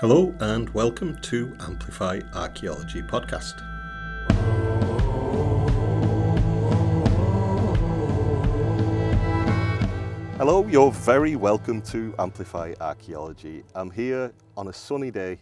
Hello and welcome to Amplify Archaeology Podcast. Hello, you're very welcome to Amplify Archaeology. I'm here on a sunny day,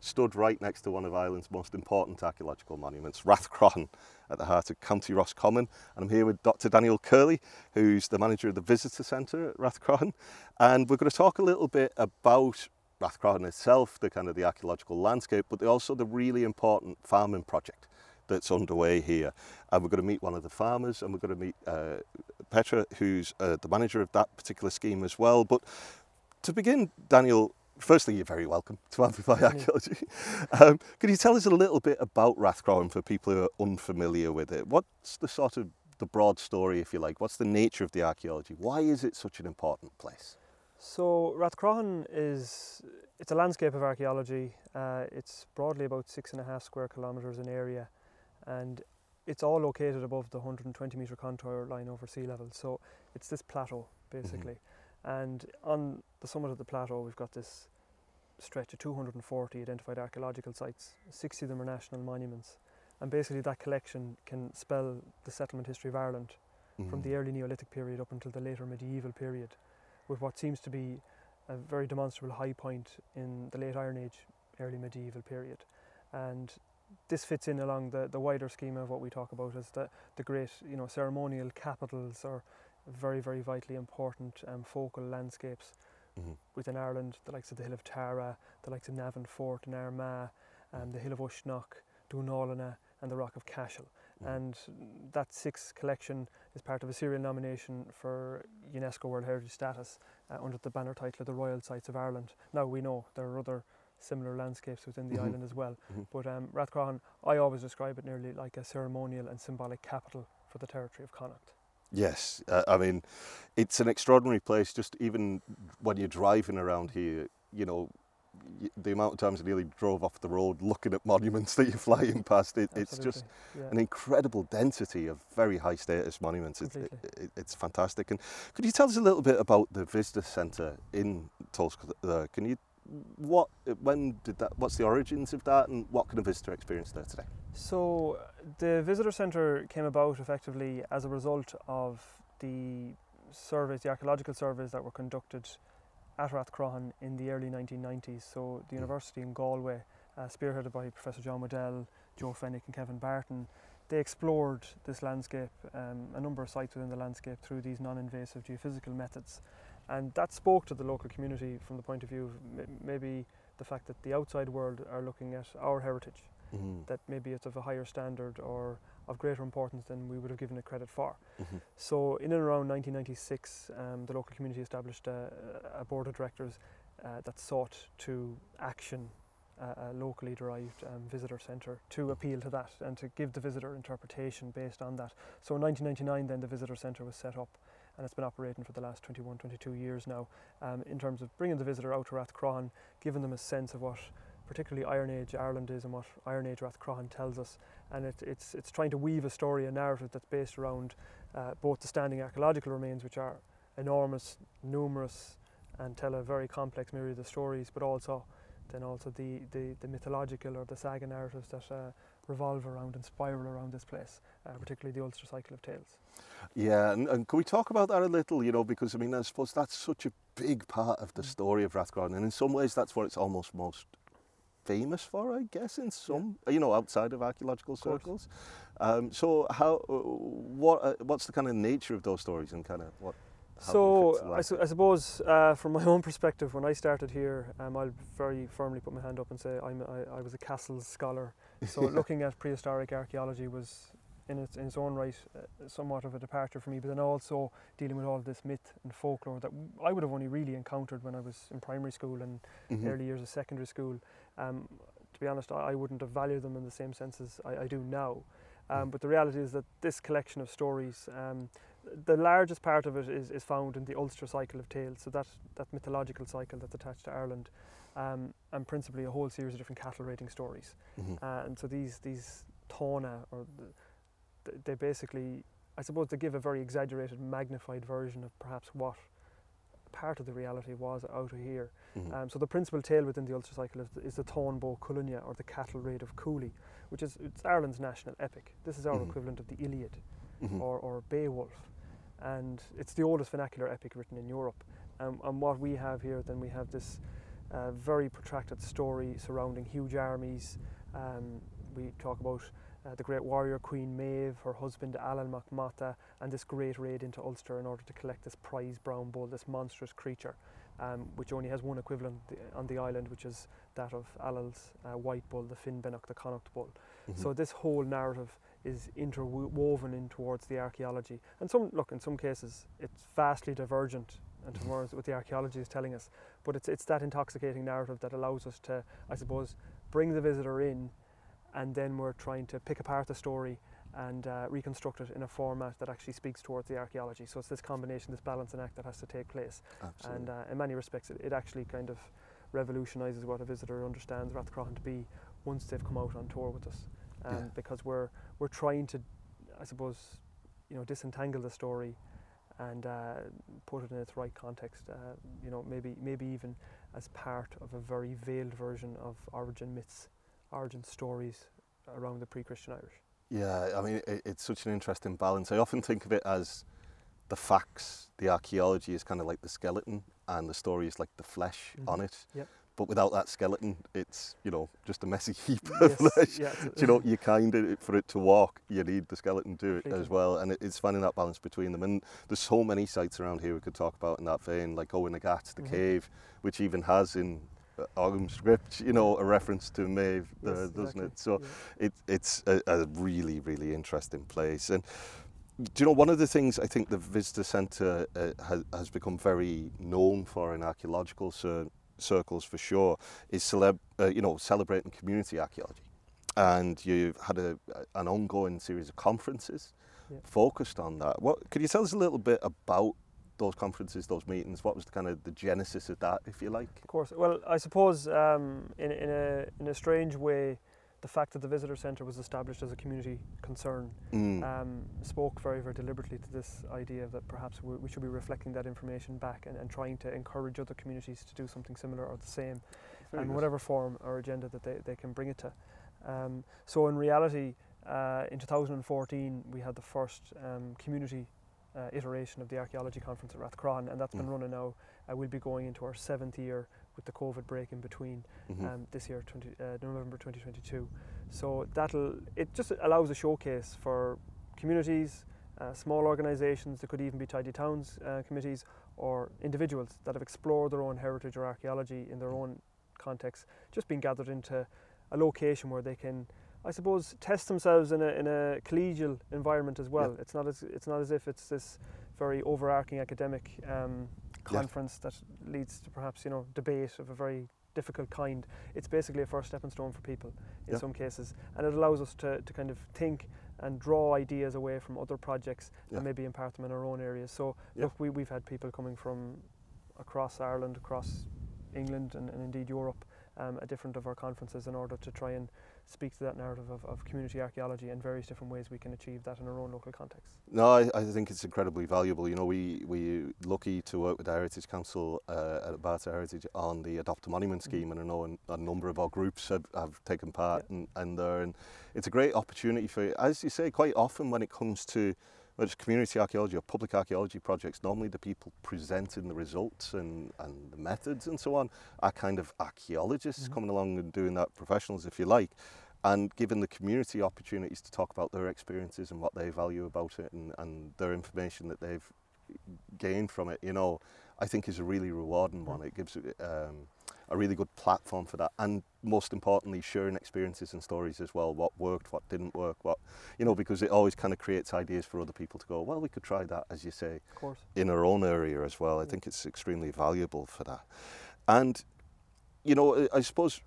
stood right next to one of Ireland's most important archaeological monuments, Rathcroghan, at the heart of County Roscommon. And I'm here with Dr. Daniel Curley, who's the manager of the Visitor Centre at Rathcroghan. And we're going to talk a little bit about Rathcroghan itself, the kind of the archaeological landscape, but also the really important farming project that's underway here. And we're going to meet one of the farmers and we're going to meet uh, Petra, who's uh, the manager of that particular scheme as well. But to begin, Daniel, firstly, you're very welcome to Amplify Archaeology. Um, could you tell us a little bit about Rathcroghan for people who are unfamiliar with it? What's the sort of the broad story, if you like? What's the nature of the archaeology? Why is it such an important place? So Rathcroghan is it's a landscape of archaeology. Uh, it's broadly about six and a half square kilometres in area, and it's all located above the 120 metre contour line over sea level. So it's this plateau basically, mm-hmm. and on the summit of the plateau we've got this stretch of 240 identified archaeological sites. 60 of them are national monuments, and basically that collection can spell the settlement history of Ireland mm-hmm. from the early Neolithic period up until the later medieval period with what seems to be a very demonstrable high point in the late Iron Age, early medieval period. And this fits in along the, the wider scheme of what we talk about as the, the great you know, ceremonial capitals or very, very vitally important um, focal landscapes mm-hmm. within Ireland, the likes of the Hill of Tara, the likes of Navan Fort and Armagh, um, the Hill of Uisneach, Dún Ailinne and the Rock of Cashel. And that sixth collection is part of a serial nomination for UNESCO World Heritage status uh, under the banner title of the Royal Sites of Ireland. Now we know there are other similar landscapes within the mm-hmm. island as well, mm-hmm. but um, Rathcroghan, I always describe it nearly like a ceremonial and symbolic capital for the territory of Connacht. Yes, uh, I mean, it's an extraordinary place. Just even when you're driving around here, you know, the amount of times I nearly drove off the road looking at monuments that you're flying past, it, it's just yeah. an incredible density of very high status monuments. It, it, it's fantastic. And could you tell us a little bit about the visitor centre in Tulsk? There? Uh, can you what when did that what's the origins of that and what can a visitor experience there today so the visitor centre came about effectively as a result of the surveys the archaeological surveys that were conducted at Rathcroghan in the early 1990s. So the university in Galway, uh, spearheaded by Professor John Waddell, Joe Fenwick and Kevin Barton, they explored this landscape, um, a number of sites within the landscape through these non-invasive geophysical methods. And that spoke to the local community from the point of view of maybe the fact that the outside world are looking at our heritage, mm-hmm. that maybe it's of a higher standard or of greater importance than we would have given it credit for. Mm-hmm. So, in and around 1996, um, the local community established a, a board of directors uh, that sought to action a locally derived um, visitor centre to appeal to that and to give the visitor interpretation based on that. So, in 1999, then the visitor centre was set up and it's been operating for the last 21, 22 years now um, in terms of bringing the visitor out to Rathcroghan, giving them a sense of what particularly Iron Age Ireland is and what Iron Age Rathcroghan tells us. And it, it's, it's trying to weave a story, a narrative that's based around uh, both the standing archaeological remains, which are enormous, numerous, and tell a very complex myriad of stories, but also then also the, the, the mythological or the saga narratives that uh, revolve around and spiral around this place, uh, particularly the Ulster Cycle of Tales. Yeah, and, and can we talk about that a little, you know, because I mean, I suppose that's such a big part of the mm. story of Rathcroghan, and in some ways that's where it's almost most famous for, I guess, in some, yeah. you know, outside of archaeological circles. Um, so, how, uh, what, uh, what's the kind of nature of those stories and kind of what? So, I, su- I, suppose uh, from my own perspective, when I started here, um, I'll very firmly put my hand up and say I'm, I, I was a Castles scholar. So, looking at prehistoric archaeology was in its, in its own right uh, somewhat of a departure for me, but then also dealing with all this myth and folklore that I would have only really encountered when I was in primary school and mm-hmm. early years of secondary school. Um, to be honest, I, I, wouldn't have valued them in the same sense as I, I do now. Um, mm. but the reality is that this collection of stories, um, the largest part of it is, is found in the Ulster cycle of tales, so that, that mythological cycle that's attached to Ireland, um, and principally a whole series of different cattle raiding stories. Mm-hmm. Uh, and so these these Tána, or the, they basically, I suppose, they give a very exaggerated, magnified version of perhaps what part of the reality was out of here. Mhm. Um, so the principal tale within the Ulster cycle is the, is the Táin Bó or the Cattle Raid of Cooley, which is it's Ireland's national epic. This is our Mhm. equivalent of the Iliad Mhm. or, or Beowulf, and it's the oldest vernacular epic written in Europe. Um, and what we have here, then we have this uh, very protracted story surrounding huge armies. Um, we talk about uh, the great warrior Queen Maeve, her husband Ailill mac Máta, and this great raid into Ulster in order to collect this prize brown bull, this monstrous creature, um, which only has one equivalent th- on the island, which is that of Ailill's uh, white bull, the Finn Finnbhennach, the Connacht bull. Mhm. So this whole narrative is interwoven in towards the archaeology. And some look, in some cases, it's vastly divergent in Mhm. towards what the archaeology is telling us. But it's it's that intoxicating narrative that allows us to, I suppose, bring the visitor in, and then we're trying to pick apart the story and uh, reconstruct it in a format that actually speaks towards the archaeology. So it's this combination, this balancing act that has to take place. Absolutely. And uh, in many respects, it, it actually kind of revolutionises what a visitor understands Rathcroghan to be once they've come out on tour with us. Um, Yeah. Because we're we're trying to, I suppose, you know, disentangle the story and uh, put it in its right context. Uh, you know, maybe maybe even as part of a very veiled version of origin myths, origin stories around the pre-Christian Irish. Yeah, I mean, it, it's such an interesting balance. I often think of it as the facts, the archaeology is kind of like the skeleton, and the story is like the flesh Mhm. on it. Yep. But without that skeleton, it's you know just a messy heap of Yes, flesh. yeah, you know, you kind of for it to walk, you need the skeleton to it as well, and it, it's finding that balance between them. And there's so many sites around here we could talk about in that vein, like Oweynagat, the Mhm. cave, which even has in uh, Ogham script, you know, a reference to Maeve, Yes, there, doesn't exactly, it? So yeah. it, it's a, a really, really interesting place. And do you know, one of the things I think the visitor centre uh, has, has become very known for in archaeological cir- circles for sure is celeb, uh, you know, celebrating community archaeology. And you've had a, an ongoing series of conferences Yeah. focused on that. What could you tell us a little bit about those conferences, those meetings? What was the kind of the genesis of that, if you like? Of course. Well, I suppose um, in, in, a, in a strange way, the fact that the visitor centre was established as a community concern Mm. um, spoke very, very deliberately to this idea that perhaps we, we should be reflecting that information back and, and trying to encourage other communities to do something similar or the same Very and good. whatever form or agenda that they, they can bring it to. Um, so in reality, uh, in 2014, we had the first um, community uh, iteration of the archaeology conference at Rathcroghan, and that's been Mm. running now. Uh, we'll be going into our seventh year with the COVID break in between Mhm. um, this year, 20, uh, November 2022. So that'll it just allows a showcase for communities, uh, small organisations. that could even be tidy towns uh, committees or individuals that have explored their own heritage or archaeology in their own context, just being gathered into a location where they can. I suppose test themselves in a, in a collegial environment as well. It's not as it's not as if it's this very overarching academic um, Yeah. conference that leads to perhaps you know debate of a very difficult kind. It's basically a first stepping stone for people in Yeah. some cases, and it allows us to, to kind of think and draw ideas away from other projects Yeah. and maybe impart them in our own areas. So Yeah. look, we, we've had people coming from across Ireland, across England, and, and indeed Europe um, at different of our conferences in order to try and speak to that narrative of, of community archaeology and various different ways we can achieve that in our own local context. No, I, I think it's incredibly valuable. You know, we we lucky to work with the Heritage Council uh, Abarta Heritage on the Adopt a Monument Mhm. scheme, and I know a number of our groups have, have taken part in, in there, and it's a great opportunity for, as you say, quite often when it comes to whether it's community archaeology or public archaeology projects, normally the people presenting the results and, and the methods and so on are kind of archaeologists Mhm. coming along and doing that, professionals if you like and giving the community opportunities to talk about their experiences and what they value about it and, and their information that they've gained from it, you know, I think is a really rewarding one. It gives um, a really good platform for that. And most importantly, sharing experiences and stories as well, what worked, what didn't work, what, you know, because it always kind of creates ideas for other people to go, well, we could try that, as you say, Of course. in our own area as well. I think it's extremely valuable for that. And, you know, I- suppose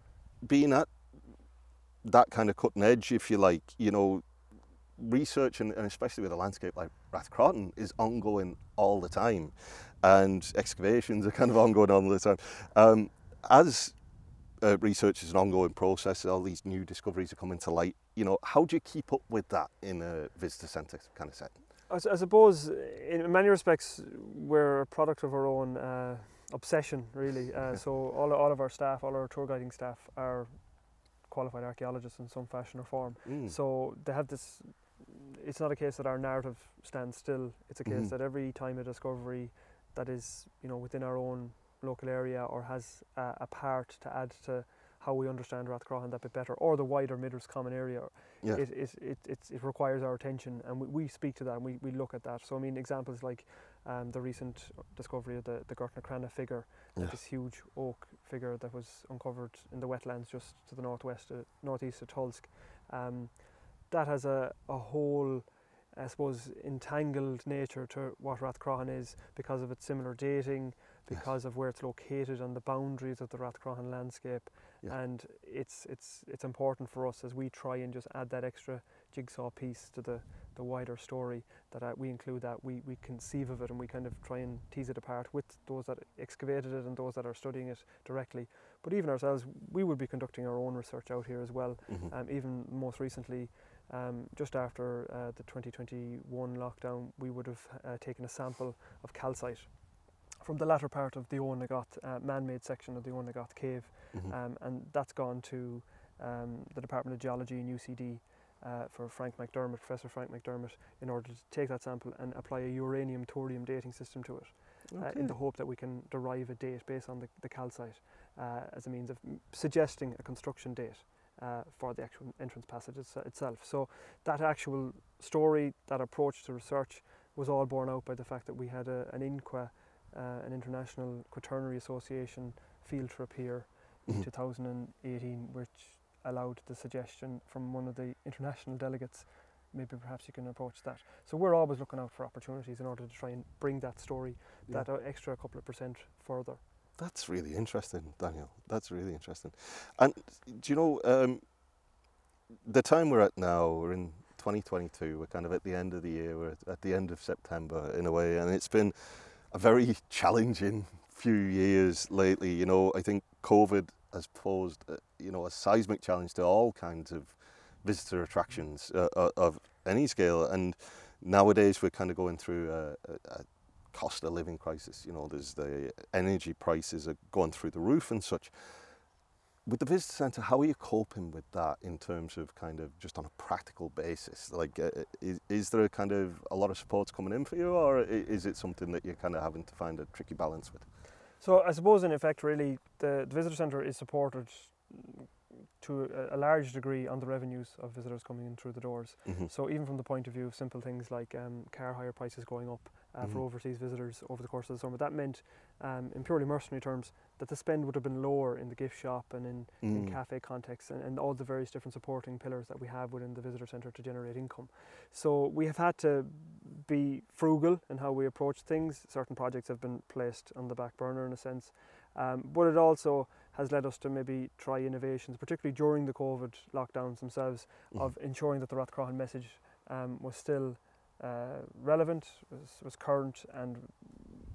being at that kind of cutting edge, if you like, you know, research and, and especially with a landscape like Rathcroghan is ongoing all the time, and excavations are kind of ongoing all the time. Um, as uh, research is an ongoing process, all these new discoveries are coming to light. You know, how do you keep up with that in a visitor centre kind of setting? I suppose in many respects we're a product of our own uh, obsession, really. Uh, so all, all of our staff, all our tour guiding staff are qualified archaeologists in some fashion or form. Mm. So they have this. It's not a case that our narrative stands still. It's a case Mhm. that every time a discovery that is, you know, within our own local area or has a, a part to add to how we understand Rathcroghan that bit better, or the wider Mid-Roscommon area, yeah. it, it, it, it's- it requires our attention and we, we speak to that and we, we look at that. So, I mean, examples like um, the recent discovery of the, the Gortnacrannagh figure, Yeah. this huge oak figure that was uncovered in the wetlands just to the northwest, uh, northeast of Tulsk. Um, that has a, a whole, I suppose, entangled nature to what Rathcroghan is because of its similar dating, Yes. because of where it's located on the boundaries of the Rathcroghan landscape. Yeah. And it's, it's, it's important for us as we try and just add that extra jigsaw piece to the, the wider story that uh, we include that we, we conceive of it and we kind of try and tease it apart with those that excavated it and those that are studying it directly. But even ourselves, we would be conducting our own research out here as well. Mhm. Um, even most recently, um, just after uh, the 2021 lockdown, we would have uh, taken a sample of calcite from the latter part of the Oweynagat uh, man-made section of the Oweynagat cave Mhm. um, and that's gone to um, the Department of Geology in UCD uh, for Frank McDermott, Professor Frank McDermott, in order to take that sample and apply a uranium thorium dating system to it, uh, in the hope that we can derive a date based on the, the calcite uh, as a means of suggesting a construction date. Uh, for the actual entrance passage it's, itself. So, that actual story, that approach to research, was all borne out by the fact that we had a, an INQA, uh, an International Quaternary Association field trip here in Mhm. 2018, which allowed the suggestion from one of the international delegates. Maybe perhaps you can approach that. So we're always looking out for opportunities in order to try and bring that story, Yeah. that uh, extra couple of percent further. That's really interesting, Daniel. That's really interesting. And do you know um, the time we're at now? We're in 2022. We're kind of at the end of the year. We're at the end of September in a way, and it's been a very challenging few years lately. You know, I think COVID has posed, uh, you know, a seismic challenge to all kinds of visitor attractions uh, uh, of any scale, and nowadays we're kind of going through a, a, cost of living crisis. You know, there's the energy prices are going through the roof and such. With the visitor centre, how are you coping with that in terms of kind of just on a practical basis? Like, uh, is, is there a kind of a lot of supports coming in for you, or is it something that you're kind of having to find a tricky balance with? So I suppose in effect, really, the, the visitor centre is supported to a, a large degree on the revenues of visitors coming in through the doors. Mm-hmm. So even from the point of view of simple things like um, car hire prices going up uh, for Mhm. overseas visitors over the course of the summer, that meant, um, in purely mercenary terms, that the spend would have been lower in the gift shop and in, in Mm. cafe contexts and, and all the various different supporting pillars that we have within the visitor centre to generate income. So we have had to be frugal in how we approach things. Certain projects have been placed on the back burner in a sense, um, but it also has led us to maybe try innovations, particularly during the COVID lockdowns themselves, Mhm. of ensuring that the Rathcroghan message um, was still uh, relevant, was, was current, and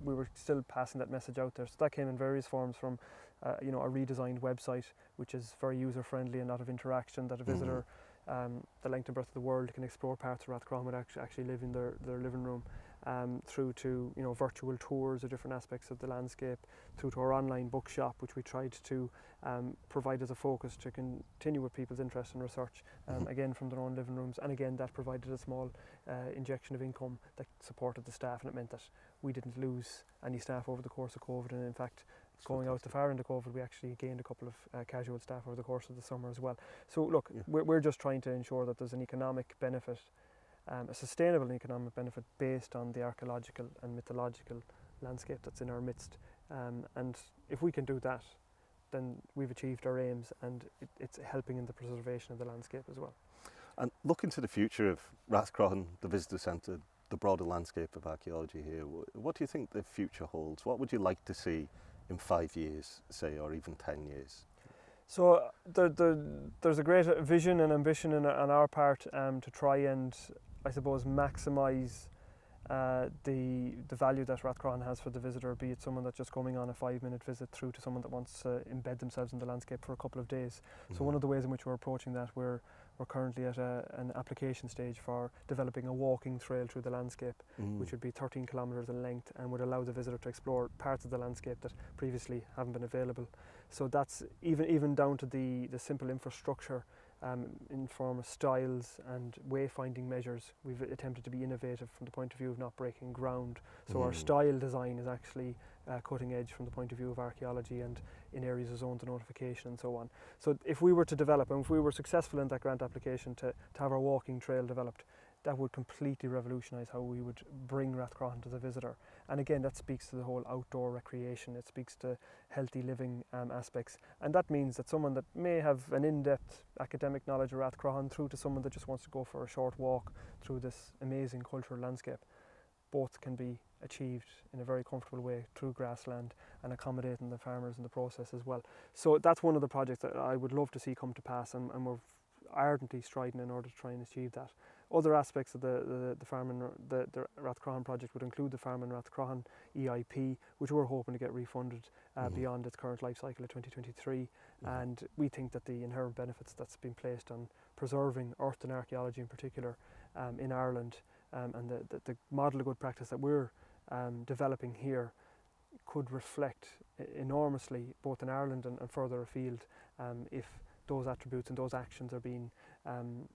we were still passing that message out there. So that came in various forms from, uh, you know, a redesigned website, which is very user friendly and a lot of interaction that a Mhm. visitor, um, the length and breadth of the world, can explore parts of Rathcroghan actually live in their, their living room. Um, through to you know virtual tours of different aspects of the landscape, through to our online bookshop, which we tried to um, provide as a focus to continue with people's interest in research, um, Mhm. again from their own living rooms, and again that provided a small uh, injection of income that supported the staff, and it meant that we didn't lose any staff over the course of COVID, and in fact, going out the fantastic. far into COVID, we actually gained a couple of uh, casual staff over the course of the summer as well. So look, Yeah. we're, we're just trying to ensure that there's an economic benefit, um, a sustainable economic benefit based on the archaeological and mythological landscape that's in our midst. Um, and if we can do that, then we've achieved our aims, and it, it's helping in the preservation of the landscape as well. And looking to the future of Rathcroghan, the visitor centre, the broader landscape of archaeology here, what do you think the future holds? What would you like to see in five years, say, or even ten years? So uh, there, there, there's a great vision and ambition in, on our part um, to try and, I suppose, maximise uh, the the value that Rathcroghan has for the visitor, be it someone that's just coming on a five-minute visit through to someone that wants to embed themselves in the landscape for a couple of days. So one of the ways in which we're approaching that, we're we're currently at a, an application stage for developing a walking trail through the landscape, Mm. which would be 13 kilometres in length and would allow the visitor to explore parts of the landscape that previously haven't been available. So that's even even down to the, the simple infrastructure um, in form of stiles and wayfinding measures. We've attempted to be innovative from the point of view of not breaking ground. So our Mm. stile design is actually uh, cutting edge from the point of view of archaeology and in areas of zone to notification and so on. So if we were to develop and if we were successful in that grant application to, to have our walking trail developed, that would completely revolutionise how we would bring Rathcroghan to the visitor. And again, that speaks to the whole outdoor recreation. It speaks to healthy living um, aspects, and that means that someone that may have an in-depth academic knowledge of Rathcroghan, through to someone that just wants to go for a short walk through this amazing cultural landscape, both can be achieved in a very comfortable way through grassland and accommodating the farmers in the process as well. So that's one of the projects that I would love to see come to pass, and, and we're ardently striding in order to try and achieve that. Other aspects of the, the, the farm and the, the Rathcroghan project would include the farm and Rathcroghan EIP, which we're hoping to get refunded uh, Mhm. beyond its current life cycle of 2023. Mhm. And we think that the inherent benefits that's been placed on preserving earth and archaeology in particular um, in Ireland um, and the, the, the model of good practice that we're um, developing here could reflect enormously both in Ireland and, and further afield um, if those attributes and those actions are being um,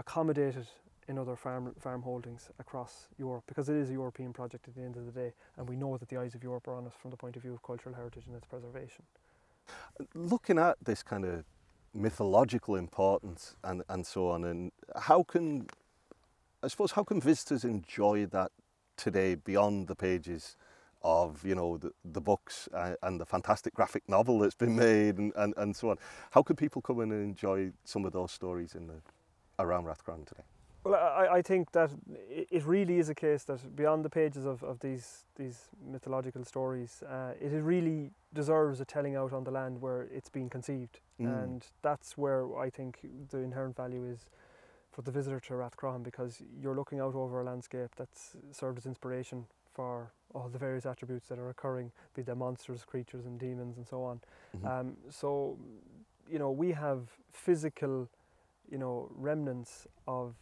accommodated in other farm farm holdings across Europe because it is a European project at the end of the day and we know that the eyes of Europe are on us from the point of view of cultural heritage and its preservation. looking at this kind of mythological importance and, and so on, and how can, I suppose, how can visitors enjoy that today beyond the pages of, you know, the, the books uh, and the fantastic graphic novel that's been made and, and, and so on? How can people come in and enjoy some of those stories in the, around Rathcroghan today? Well, I, I think that it really is a case that beyond the pages of, of these these mythological stories, uh, it really deserves a telling out on the land where it's been conceived, Mm. and that's where I think the inherent value is for the visitor to Rathcroghan because you're looking out over a landscape that's served as inspiration for all the various attributes that are occurring, be they monsters, creatures, and demons, and so on. Mhm. Um, so, you know, we have physical, you know, remnants of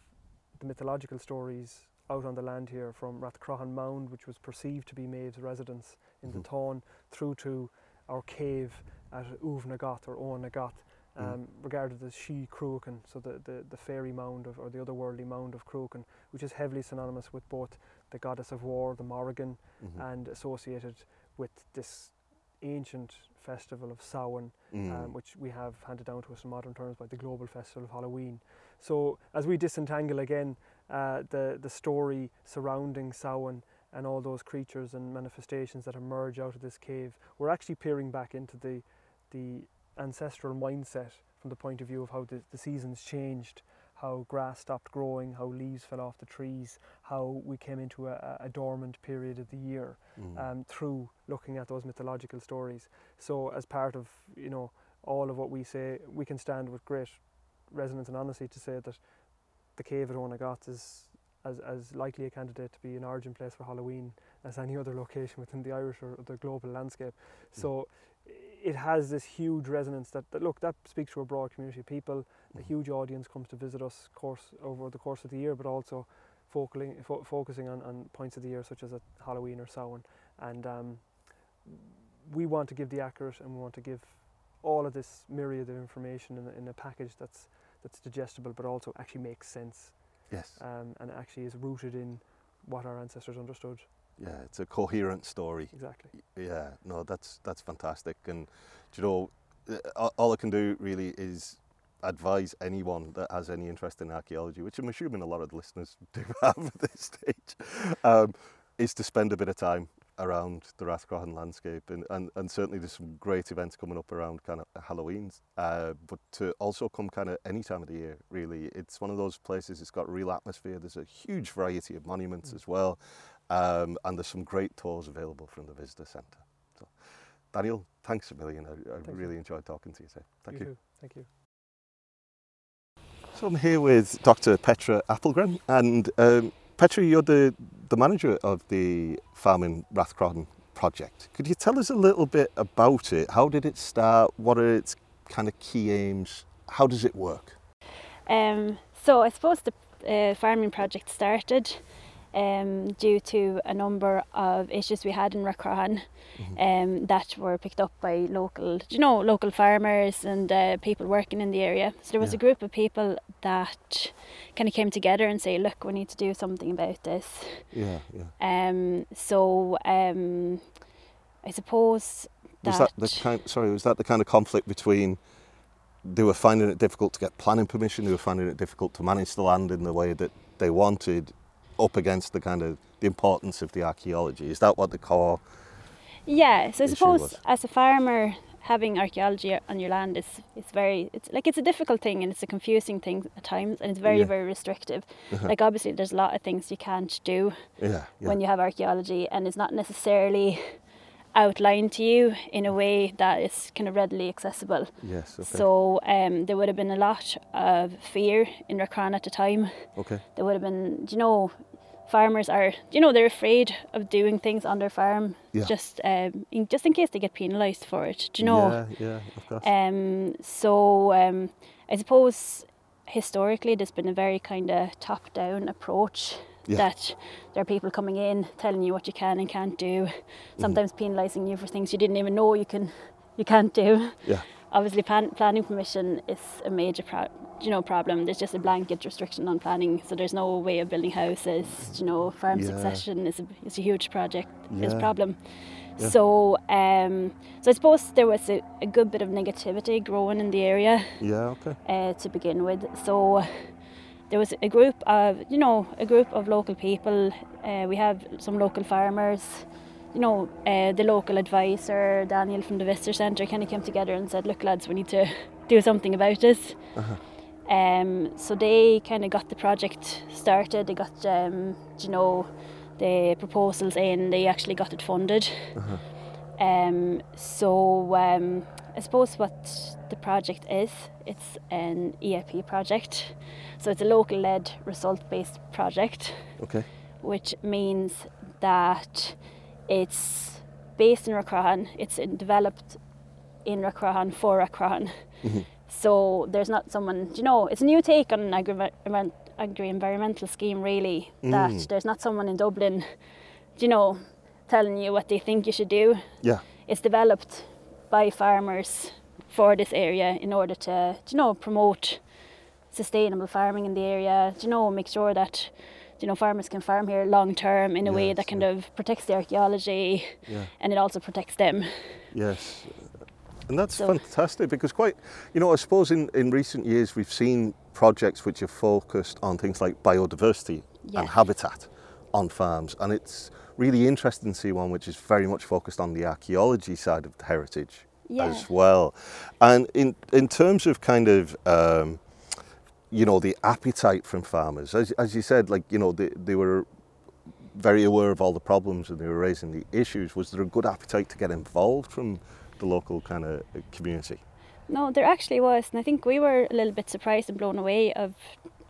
the mythological stories out on the land here from Rathcroghan Mound, which was perceived to be Maeve's residence in the Mhm. Táin, through to our cave at Uv Nagat or Oweynagat, Mm. um, regarded as She Cruachan, so the, the, the fairy mound of, or the otherworldly mound of Cruachan, which is heavily synonymous with both the goddess of war, the Morrigan, Mhm. and associated with this ancient festival of Samhain, Mm. um, which we have handed down to us in modern terms by the global festival of Halloween. So as we disentangle again uh, the the story surrounding Samhain and all those creatures and manifestations that emerge out of this cave, we're actually peering back into the the ancestral mindset from the point of view of how the, the seasons changed, how grass stopped growing, how leaves fell off the trees, how we came into a, a dormant period of the year Mm. um, through looking at those mythological stories. So, as part of you know all of what we say, we can stand with great resonance and honesty to say that the cave at Oweynagat is as, as likely a candidate to be an origin place for Halloween as any other location within the Irish or the global landscape. So, it has this huge resonance that, that look that speaks to a broad community of people. A Mhm. huge audience comes to visit us course over the course of the year, but also focusing fo- focusing on, on points of the year such as at Halloween or Samhain. And um, we want to give the accurate and we want to give all of this myriad of information in a, in a package that's that's digestible, but also actually makes sense Yes. um, and actually is rooted in what our ancestors understood Yeah, it's a coherent story. exactly. Yeah, no, that's that's fantastic. And you know, uh, all- all I can do really is advise anyone that has any interest in archaeology, which I'm assuming a lot of the listeners do have at this stage, um, is to spend a bit of time around the Rathcroghan landscape. And, and, and certainly there's some great events coming up around kind of Halloween's, uh, but to also come kind of any time of the year, really. It's one of those places, it's got real atmosphere. There's a huge variety of monuments Mm. as well. Um, and there's some great tours available from the visitor centre. So, Daniel, thanks a million. I, I Thank you. really enjoyed talking to you. So, thank you. too. Thank you. So I'm here with Dr. Petra Applegren, and um, Petra, you're the, the manager of the Farming Rathcroghan project. Could you tell us a little bit about it? How did it start? What are its kind of key aims? How does it work? Um, so I suppose the uh, farming project started um, due to a number of issues we had in Rathcroghan Mm-hmm. um, that were picked up by local, you know, local farmers and uh, people working in the area. So there was Yeah. a group of people that kind of came together and say, look, we need to do something about this. Yeah, yeah. Um, so um, I suppose Was that the kind? Sorry, was that the kind of conflict between? They were finding it difficult to get planning permission. They were finding it difficult to manage the land in the way that they wanted, up against the kind of the importance of the archaeology. Is that what the core? Yeah, so I suppose was. as a farmer, having archaeology on your land is it's very it's like it's a difficult thing and it's a confusing thing at times and it's very Yeah. very restrictive. Uh-huh. Like obviously, there's a lot of things you can't do Yeah, yeah. when you have archaeology, and it's not necessarily outlined to you in a way that is kind of readily accessible. yes. Okay. So um, there would have been a lot of fear in Rathcroghan at the time. okay. There would have been, do you know, farmers are, you know, they're afraid of doing things on their farm Yeah. just um, in, just in case they get penalised for it. Do you know? Yeah, yeah. Of course. Um, so um, I suppose historically there's been a very kind of top-down approach Yeah. that there are people coming in telling you what you can and can't do, Mm-hmm. sometimes penalising you for things you didn't even know you can you can't do. yeah. Obviously, plan- planning permission is a major pro- you know problem. There's just a blanket restriction on planning, so there's no way of building houses. You know, farm Yeah. succession is a is a huge project, is a problem. Yeah. So, um, so I suppose there was a, a good bit of negativity growing in the area Yeah. Okay. uh, to begin with. So there was a group of, you know, a group of local people. Uh, we have some local farmers. You know, uh, the local advisor, Daniel from the Visitor Centre, kind of came together and said, "Look, lads, we need to do something about this." Uh-huh. Um, so they kind of got the project started. They got, um, you know, the proposals in. They actually got it funded. Uh-huh. Um, so um, I suppose what the project is, it's an EIP project. So it's a local-led, result-based project, Okay. which means that it's based in Rathcroghan. It's in- developed in Rathcroghan for Rathcroghan. Mhm. So there's not someone, you know, it's a new take on an agri- environment- agri-environmental scheme, really. That Mm. there's not someone in Dublin, you know, telling you what they think you should do Yeah. it's developed by farmers for this area in order to, you know, promote sustainable farming in the area. You know, make sure that, you know, farmers can farm here long term in a way that kind yeah. of protects the archaeology Yeah. and it also protects them. Yes. And that's So- fantastic because quite, you know, I suppose in, in recent years we've seen projects which are focused on things like biodiversity Yeah. and habitat on farms. And it's really interesting to see one which is very much focused on the archaeology side of the heritage Yeah. as well. And in, in terms of kind of, um, you know, the appetite from farmers, as, as you said, like, you know, they, they were very aware of all the problems and they were raising the issues. Was there a good appetite to get involved from the local kind of community? No, there actually was, and I think we were a little bit surprised and blown away of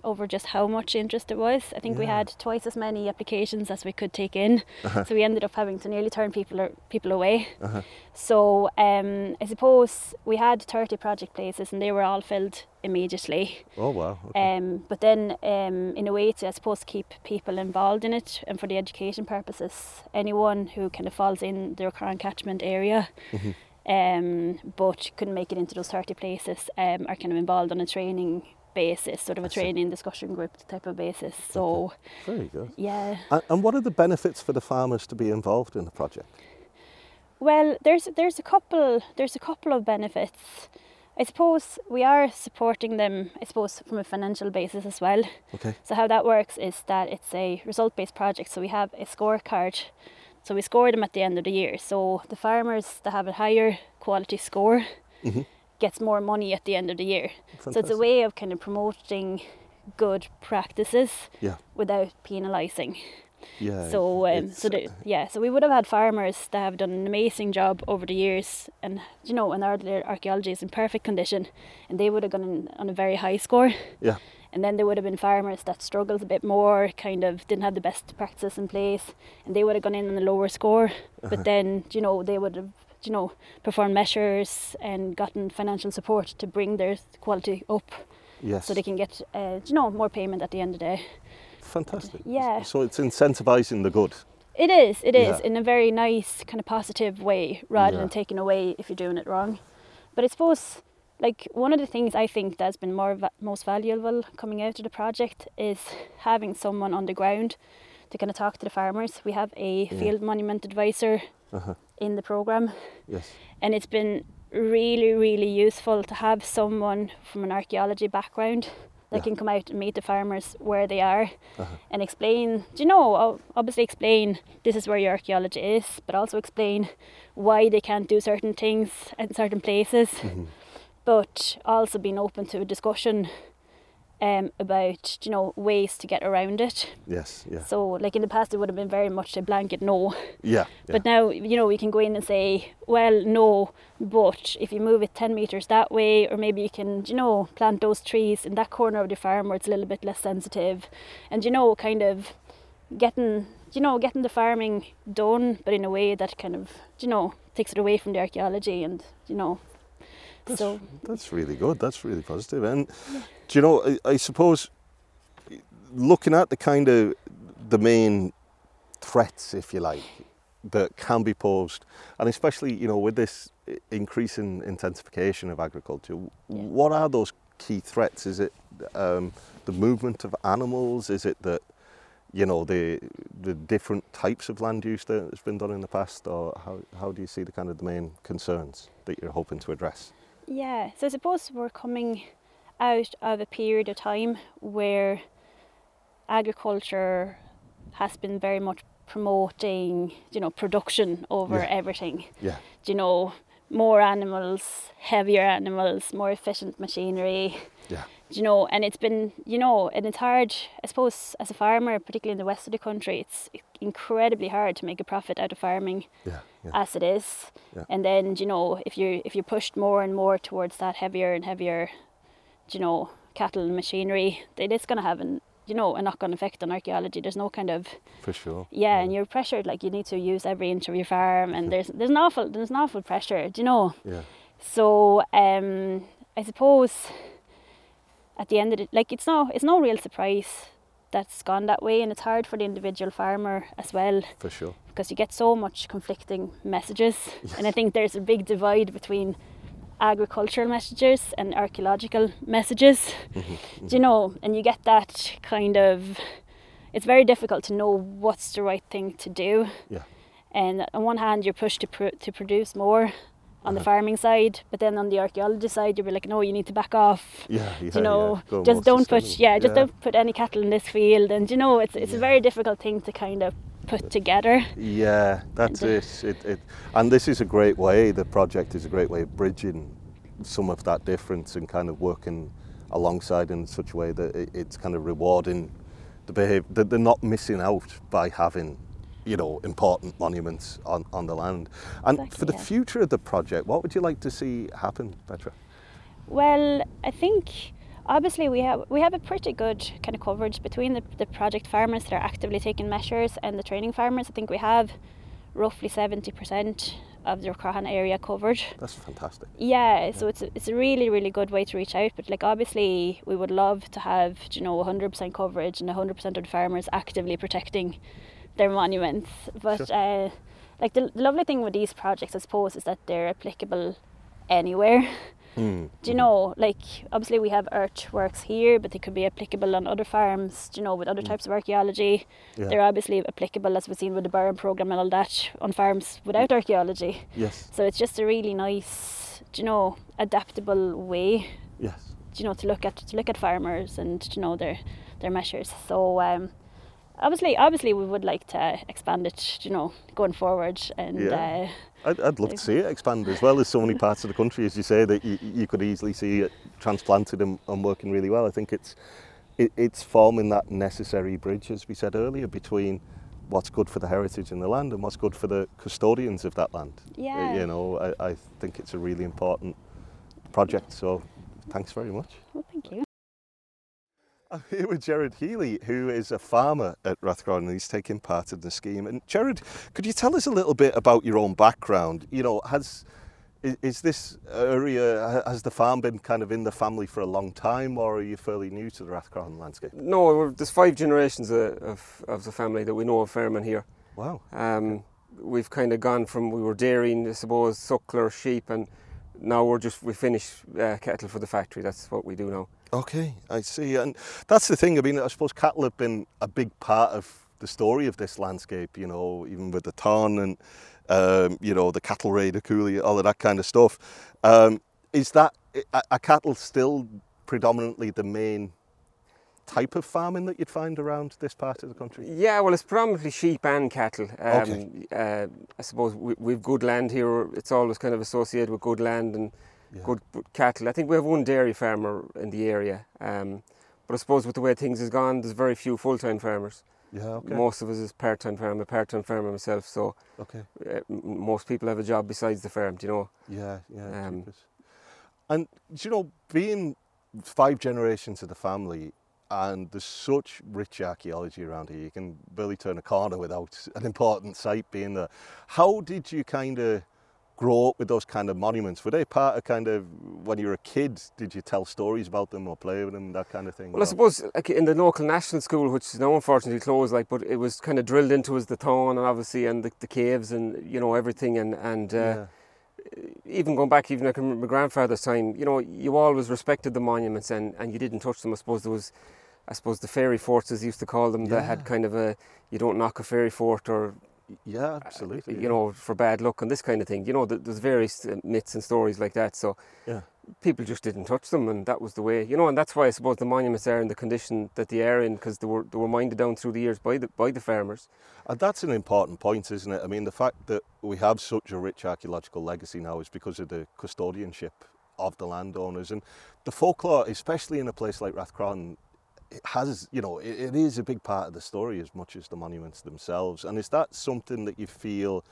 over just how much interest there was. I think we had twice as many applications as we could take in, so we ended up having to nearly turn people or, people away. Uh-huh. So um, I suppose we had 30 project places, and they were all filled immediately. Oh wow! Okay. Um, but then, um, in a way, to I suppose keep people involved in it, and for the education purposes, anyone who kind of falls in the current catchment area, Mhm. Um, but couldn't make it into those thirty places, um, are kind of involved on a training basis, sort of a training discussion group type of basis. So Very good. yeah, And, and what are the benefits for the farmers to be involved in the project? Well, there's there's a couple there's a couple of benefits. I suppose we are supporting them. I suppose from a financial basis as well. Okay. So how that works is that it's a result-based project. So we have a scorecard. So we score them at the end of the year. So the farmers that have a higher quality score Mhm. gets more money at the end of the year. So it's a way of kind of promoting good practices Yeah. without penalising. Yeah. So, um, so the, yeah, so we would have had farmers that have done an amazing job over the years, and you know, and our their archaeology is in perfect condition, and they would have gone in on a very high score. Yeah. And then there would have been farmers that struggled a bit more, kind of didn't have the best practices in place, and they would have gone in on a lower score. Uh-huh. But then, you know, they would have, you know, performed measures and gotten financial support to bring their quality up. Yes. so they can get uh, you know more payment at the end of the day. Fantastic. Yeah. So it's incentivizing the good. It is, it is, Yeah. in a very nice, kind of positive way, rather Yeah. than taking away if you're doing it wrong. But I suppose, like, one of the things I think that's been more va- most valuable coming out of the project is having someone on the ground to kind of talk to the farmers. We have a Yeah. field monument advisor Uh-huh. in the program, Yes. and it's been really, really useful to have someone from an archaeology background that Yeah. can come out and meet the farmers where they are Uh-huh. and explain, do you know, obviously explain this is where your archaeology is, but also explain why they can't do certain things in certain places, Mhm. But also being open to a discussion um, about, you know, ways to get around it. Yes. Yeah. So, like in the past, it would have been very much a blanket no. Yeah. But now, you know, we can go in and say, well, no, but if you move it 10 metres that way, or maybe you can, you know, plant those trees in that corner of the farm where it's a little bit less sensitive. And, you know, kind of getting, you know, getting the farming done, but in a way that kind of, you know, takes it away from the archaeology and, you know, That's, so that's really good. That's really positive. And do you know? I, I suppose looking at the kind of the main threats, if you like, that can be posed, and especially you know with this increasing intensification of agriculture, Yeah. what are those key threats? Is it um, the movement of animals? Is it that you know the the different types of land use that has been done in the past, or how how do you see the kind of the main concerns that you're hoping to address? Yeah, so I suppose we're coming out of a period of time where agriculture has been very much promoting, you know, production over Yeah. everything. Yeah. You know, more animals, heavier animals, more efficient machinery. Yeah. You know, and it's been, you know, and it's hard. I suppose as a farmer, particularly in the west of the country, it's incredibly hard to make a profit out of farming Yeah. Yeah. as it is. Yeah. And then you know if you if you're pushed more and more towards that heavier and heavier, you know, cattle and machinery, it is going to have an you know a knock-on effect on archaeology. There's no kind of For sure. yeah, and you're pressured like you need to use every inch of your farm, and there's there's an awful there's an awful pressure, do you know? Yeah. So um, I suppose at the end of it, like it's no it's no real surprise that's gone that way, and it's hard for the individual farmer as well For sure. because you get so much conflicting messages and i think there's a big divide between agricultural messages and archaeological messages Mm-hmm. do you know and you get that kind of it's very difficult to know what's the right thing to do Yeah. and on one hand you're pushed to, pr- to produce more on the farming side but then on the archaeology side you'll be like no you need to back off Yeah. yeah you know, yeah. Just don't put yeah, just don't put any cattle in this field, and you know, it's it's a very difficult thing to kind of put together. Yeah, that's And, uh, it. It, it. And this is a great way. The project is a great way of bridging some of that difference and kind of working alongside in such a way that it, it's kind of rewarding the behavior that they're not missing out by having you know important monuments on, on the land and for the yeah. future of the project what would you like to see happen petra Well, I think obviously we have we have a pretty good kind of coverage between the, the project farmers that are actively taking measures and the training farmers. I think we have roughly seventy percent of the Crohan area covered. that's fantastic Yeah, so it's a, it's a really really good way to reach out. But like obviously we would love to have you know hundred percent coverage and hundred percent of the farmers actively protecting their monuments. But uh, like the, the lovely thing with these projects, I suppose, is that they're applicable anywhere. Mm, Do you know, like obviously we have earthworks here, but they could be applicable on other farms. Do you know, with other types of archaeology, yeah. they're obviously applicable, as we've seen with the Burren program and all that, on farms without archaeology. yes So it's just a really nice, do you know, adaptable way, yes do you know, to look at to look at farmers and do you know their their measures. So um, obviously, obviously we would like to expand it, you know, going forward and. Yeah. Uh, I'd, I'd love to see it expand as well. There's so many parts of the country, as you say, that you, you could easily see it transplanted and, and working really well. I think it's it, it's forming that necessary bridge, as we said earlier, between what's good for the heritage in the land and what's good for the custodians of that land. Yeah. You know, I, I think it's a really important project. So, thanks very much. well, thank you. I'm here with Jared Healy, who is a farmer at Rathcroghan and he's taking part in the scheme. And Jared, could you tell us a little bit about your own background? You know, has Is, is this area, has the farm been kind of in the family for a long time or are you fairly new to the Rathcroghan landscape? No, we're, there's five generations of, of, of the family that we know of farming here. Wow. Um, we've kind of gone from we were dairying, I suppose, suckler, sheep, and now we're just we finish uh, cattle for the factory. That's what we do now. Okay, I see. And that's the thing. I mean, I suppose cattle have been a big part of the story of this landscape, you know, even with the Táin and, um, you know, the cattle raider Cooley, all of that kind of stuff. Um, is that, are cattle still predominantly the main type of farming that you'd find around this part of the country? Yeah, well, it's predominantly sheep and cattle. Um, Okay. uh, I suppose we, we've good land here. It's always kind of associated with good land and Yeah. good cattle. I think we have one dairy farmer in the area. Um, but I suppose with the way things has gone, there's very few full-time farmers. Yeah, okay. Most of us is part-time farmer, part-time farmer myself. So okay. uh, most people have a job besides the farm. Do you know? Yeah, yeah. Um, and do you know, being five generations of the family, and there's such rich archaeology around here, you can barely turn a corner without an important site being there. How did you kind of grow up with those kind of monuments? Were they part of kind of when you were a kid? Did you tell stories about them or play with them, that kind of thing? Well, I suppose like in the local national school, which is now unfortunately closed, like, but it was kind of drilled into us the town and obviously and the, the caves and you know everything and and uh, yeah. even going back, even like my grandfather's time, you know, you always respected the monuments and, and you didn't touch them. I suppose there was, I suppose the fairy forts, as used to call them, that had kind of a you don't knock a fairy fort or yeah, absolutely. you know for bad luck and this kind of thing. You know, there's various uh, myths and stories like that. So Yeah. people just didn't touch them, and that was the way. You know, and that's why I suppose the monuments are in the condition that they are in because they were they were minded down through the years by the by the farmers. And that's an important point, isn't it? I mean, the fact that we have such a rich archaeological legacy now is because of the custodianship of the landowners and the folklore, especially in a place like Rathcroghan. It has, you know, it, it is a big part of the story as much as the monuments themselves. And is that something that you feel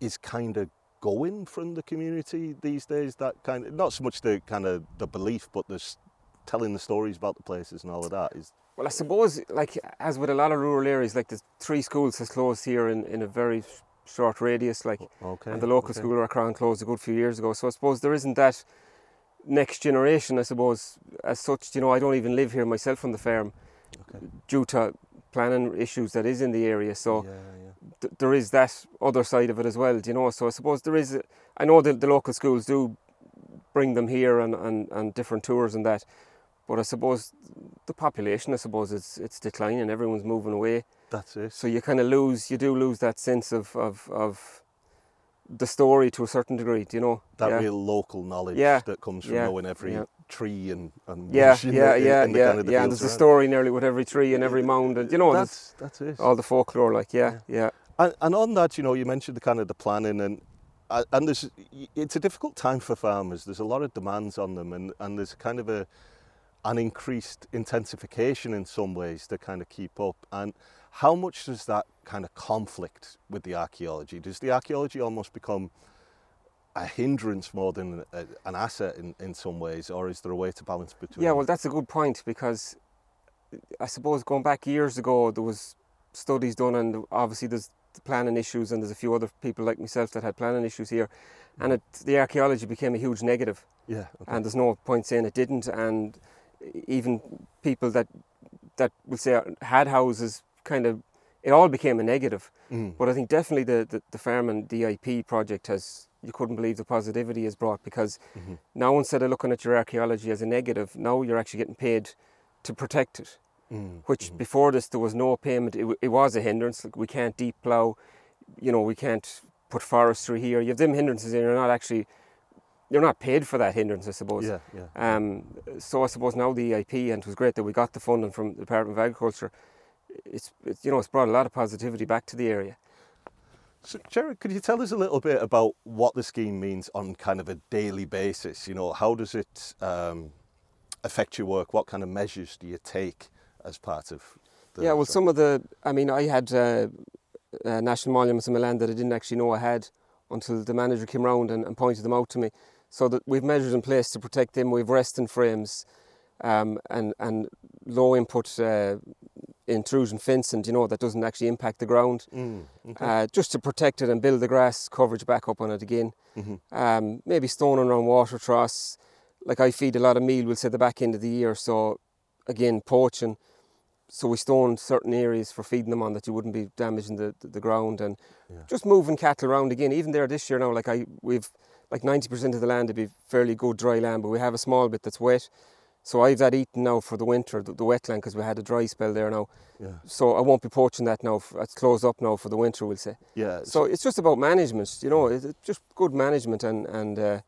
is kind of going from the community these days? That kind of, not so much the kind of the belief, but the telling the stories about the places and all of that is. Well, I suppose, like as with a lot of rural areas, like the three schools has closed here in, in a very short radius, like, Okay. and the local okay. school Crown closed a good few years ago. So I suppose there isn't that next generation, I suppose, as such. You know, I don't even live here myself on the farm Okay. due to planning issues that is in the area. So yeah, yeah. th- there is that other side of it as well. You know? So I suppose there is. A, I know that the local schools do bring them here and, and, and different tours and that, but I suppose the population, I suppose, it's it's declining. Everyone's moving away, That's it. so you kind of lose. You do lose that sense of of, of the story to a certain degree. Do you know? that yeah. real local knowledge Yeah, that comes from yeah, knowing every tree and, and yeah, yeah, the, yeah, yeah, the yeah. And there's a story nearly with every tree and every mound, and you know, that's that's it. all the folklore. Like, yeah, yeah. And, and on that, you know, you mentioned the kind of the planning and uh, and there's it's a difficult time for farmers. There's a lot of demands on them, and, and there's kind of a an increased intensification in some ways to kind of keep up. And how much does that kind of conflict with the archaeology? Does the archaeology almost become a hindrance more than a, an asset in, in some ways, or is there a way to balance between? Yeah, well, that's a good point because I suppose going back years ago, there was studies done, and obviously there's the planning issues, and there's a few other people like myself that had planning issues here, and it, the archaeology became a huge negative, yeah, okay. and there's no point saying it didn't, and even people that that will say had houses kind of it all became a negative. Mm. But I think definitely the, the, the farm and DIP project has, you couldn't believe the positivity has brought because Mhm. now instead of looking at your archaeology as a negative, now you're actually getting paid to protect it. Mm. Which Mhm. before this, there was no payment. It, it was a hindrance. Like we can't deep plough, you know, we can't put forestry here. You have them hindrances and you're not actually, you're not paid for that hindrance, I suppose. Yeah, yeah. Um, so I suppose now the EIP, and it was great that we got the funding from the Department of Agriculture. It's, it's you know it's brought a lot of positivity back to the area. So, Jared, could you tell us a little bit about what the scheme means on kind of a daily basis? You know, how does it um, affect your work? What kind of measures do you take as part of? The, yeah, well, some of the, I mean, I had uh, uh, national monuments in my land that I didn't actually know I had until the manager came round and, and pointed them out to me. So that we've measures in place to protect them. We've resting frames um, and and low input uh, intrusion fencing, you know, that doesn't actually impact the ground, Mm, okay. uh, just to protect it and build the grass coverage back up on it again. Mhm. Um, maybe stoning around water troughs. Like I feed a lot of meal, we'll say the back end of the year, so again, poaching. So we stoned certain areas for feeding them on that you wouldn't be damaging the, the, the ground and Yeah. just moving cattle around again. Even there this year now, like I we've like 90% of the land to be fairly good dry land, but we have a small bit that's wet. So I've that eaten now for the winter, the, the wetland, because we had a dry spell there now. Yeah. So I won't be poaching that now. It's closed up now for the winter, we'll say. Yeah. So it's just about management, you know, it's just good management and and uh,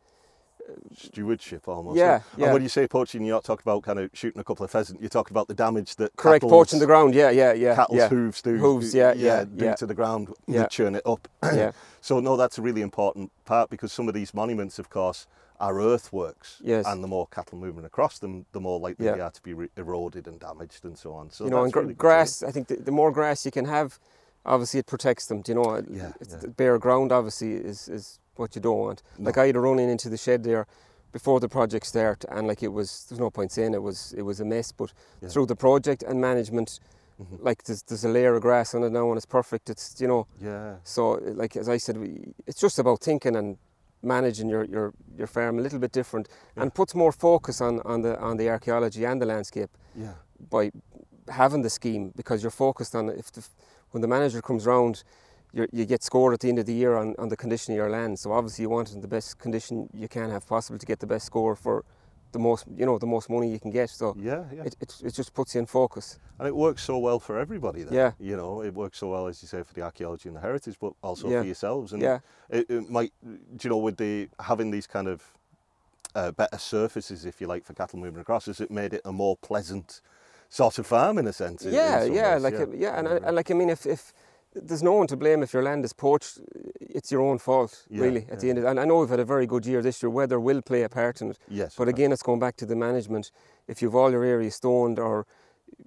stewardship almost. Yeah, And yeah. when you say poaching, you're not talking about kind of shooting a couple of pheasant. You're talking about the damage that correct poaching the ground. Yeah, yeah, yeah, cattle's yeah, hooves do. Hooves, yeah, yeah, do yeah. to the ground. Yeah. Churn it up. yeah. So no, that's a really important part because some of these monuments, of course, are earthworks. Yes. And the more cattle moving across them, the more likely Yeah. they are to be re- eroded and damaged and so on. So you know, and gr- really grass. I think the, the more grass you can have, obviously it protects them. Do you know, Yeah, It's yeah. the bare ground obviously is is what you don't want. No. Like I had a run in into the shed there before the project start, and like it was, there's no point saying it was it was a mess, but Yeah. through the project and management, Mhm. like there's, there's a layer of grass on it now, and it's perfect. It's you know, Yeah. so like as I said, we, it's just about thinking and managing your, your, your farm a little bit different, Yeah. and puts more focus on, on the on the archaeology and the landscape Yeah. by having the scheme because you're focused on if the, when the manager comes round, you you get scored at the end of the year on, on the condition of your land. So obviously you want it in the best condition you can have possible to get the best score for the most you know the most money you can get. So Yeah. Yeah. it, it, it just puts you in focus. and it works so well for everybody. Then. Yeah. You know, it works so well, as you say, for the archaeology and the heritage, but also Yeah. for yourselves. And Yeah. it, it might, you know, with the having these kind of uh, better surfaces, if you like, for cattle moving across, has it made it a more pleasant sort of farm in a sense? in- in yeah, yeah, ways? like yeah, yeah and, I- and like I mean, if, if there's no one to blame if your land is poached, it's your own fault, Yeah, really. At the end, of, and I know we've had a very good year this year. Weather will play a part in it, yes, but again, it's going back to the management. If you've all your area stoned, or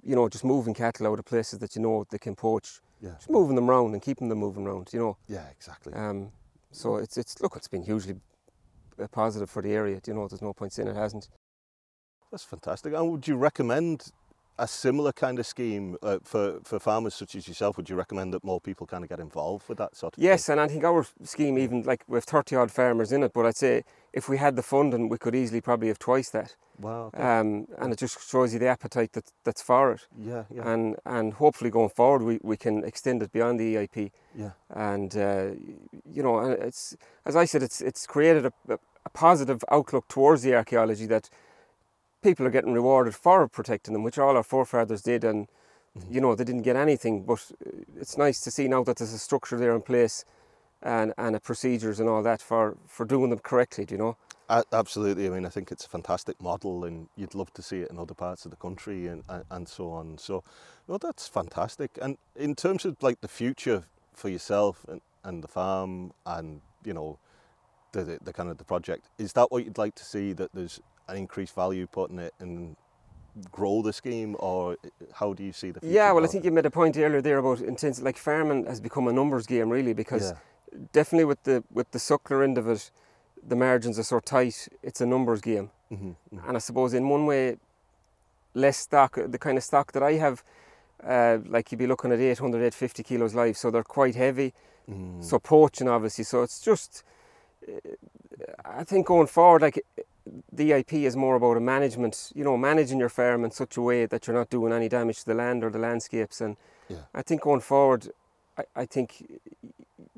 you know, just moving cattle out of places that you know they can poach, yeah, just moving them round and keeping them moving round. You know, yeah, exactly. um, so it's it's look, it's been hugely positive for the area. You know, there's no point saying it hasn't. That's fantastic. And would you recommend a similar kind of scheme uh, for for farmers such as yourself? Would you recommend that more people kind of get involved with that sort of? Yes, and I think our scheme even like we have thirty odd farmers in it, but I'd say if we had the funding, we could easily probably have twice that. Wow. okay. Um, and it just shows you the appetite that, that's for it, yeah, yeah, and and hopefully going forward we, we can extend it beyond the EIP. yeah, And uh, you know, it's as I said, it's it's created a, a positive outlook towards the archaeology that people are getting rewarded for protecting them, which all our forefathers did, and Mhm. you know they didn't get anything. But uh, it's nice to see now that there's a structure there in place, and and a procedures and all that for for doing them correctly. Do you know? Absolutely. I mean, I think it's a fantastic model, and you'd love to see it in other parts of the country and and, and so on. So, well, that's fantastic. And in terms of like the future for yourself and, and the farm, and you know, the, the the kind of the project, is that what you'd like to see? That there's an increased value put in it and grow the scheme, or how do you see the future? Yeah, well, I think you made a point earlier there about intense. Like farming has become a numbers game, really, because Yeah. definitely with the with the suckler end of it, the margins are so tight. It's a numbers game, Mhm, mhm. and I suppose in one way, less stock. The kind of stock that I have, uh, like you'd be looking at 800, 850 kilos live, so they're quite heavy. Mm. So poaching, obviously. So it's just, uh, I think going forward, like the IP is more about a management. You know, managing your farm in such a way that you're not doing any damage to the land or the landscapes. And Yeah. I think going forward, I, I think,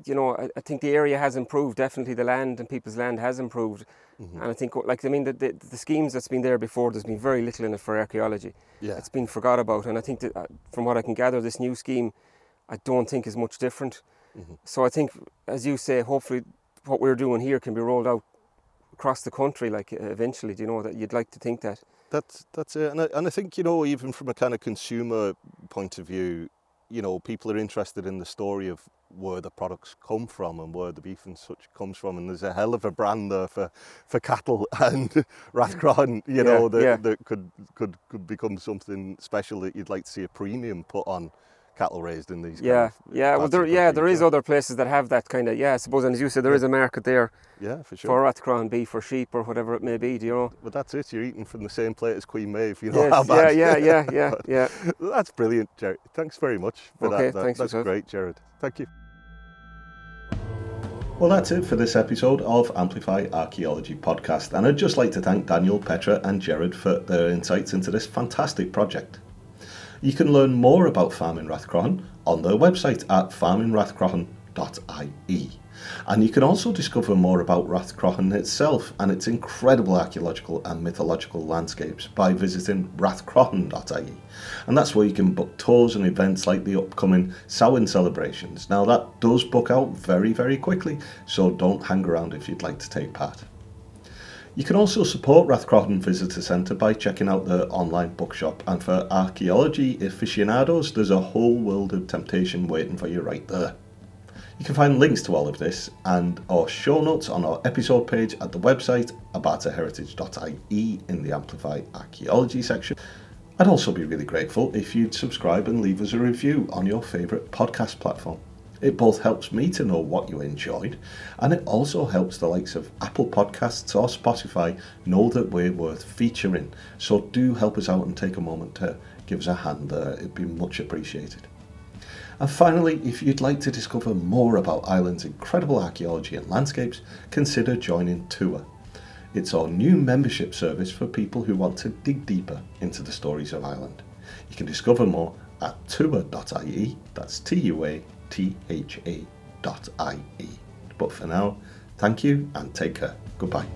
you know, I, I think the area has improved. Definitely, the land and people's land has improved. Mhm. And I think, like I mean, the, the the schemes that's been there before, there's been very little in it for archaeology. yeah. It's been forgot about. And I think that, uh, from what I can gather, this new scheme, I don't think is much different. Mhm. So I think, as you say, hopefully what we're doing here can be rolled out across the country, like eventually. Do you know that you'd like to think that? That's that's it, and I, and I think you know even from a kind of consumer point of view, you know people are interested in the story of where the products come from and where the beef and such comes from, and there's a hell of a brand there for, for cattle and Rathcroghan, you know Yeah, that, yeah. that could could could become something special that you'd like to see a premium put on cattle raised in these. kind Yeah, of yeah. Well, there, of the yeah, there country, is other places that have that kind of. Yeah, I suppose, and as you said, there is a market there Yeah, for sure. for Rathcroghan beef or sheep or whatever it may be. Do you know? But that's it. You're eating from the same plate as Queen Maeve. You know how Yes, yeah, bad. yeah, yeah, yeah, yeah. That's brilliant, Jared. Thanks very much for Okay, that. that. thanks That's yourself. great, Jared. Thank you. Well, that's it for this episode of Amplify Archaeology podcast, and I'd just like to thank Daniel, Petra, and Jared for their insights into this fantastic project. You can learn more about Farming Rathcroghan on their website at farmingrathcroghan.ie. And you can also discover more about Rathcroghan itself and its incredible archaeological and mythological landscapes by visiting rathcroghan.ie. And that's where you can book tours and events like the upcoming Samhain celebrations. Now, that does book out very, very quickly, so don't hang around if you'd like to take part. You can also support Rathcroghan Visitor Centre by checking out their online bookshop, and for archaeology aficionados, there's a whole world of temptation waiting for you right there. You can find links to all of this and our show notes on our episode page at the website abartaheritage.ie in the Amplify Archaeology section. I'd also be really grateful if you'd subscribe and leave us a review on your favourite podcast platform. It both helps me to know what you enjoyed, and it also helps the likes of Apple Podcasts or Spotify know that we're worth featuring. So do help us out and take a moment to give us a hand there, it'd be much appreciated. And finally, if you'd like to discover more about Ireland's incredible archaeology and landscapes, consider joining Tuatha. It's our new membership service for people who want to dig deeper into the stories of Ireland. You can discover more at tuatha.ie, that's T U A T H A dot I E. But for now, thank you and take care. Goodbye.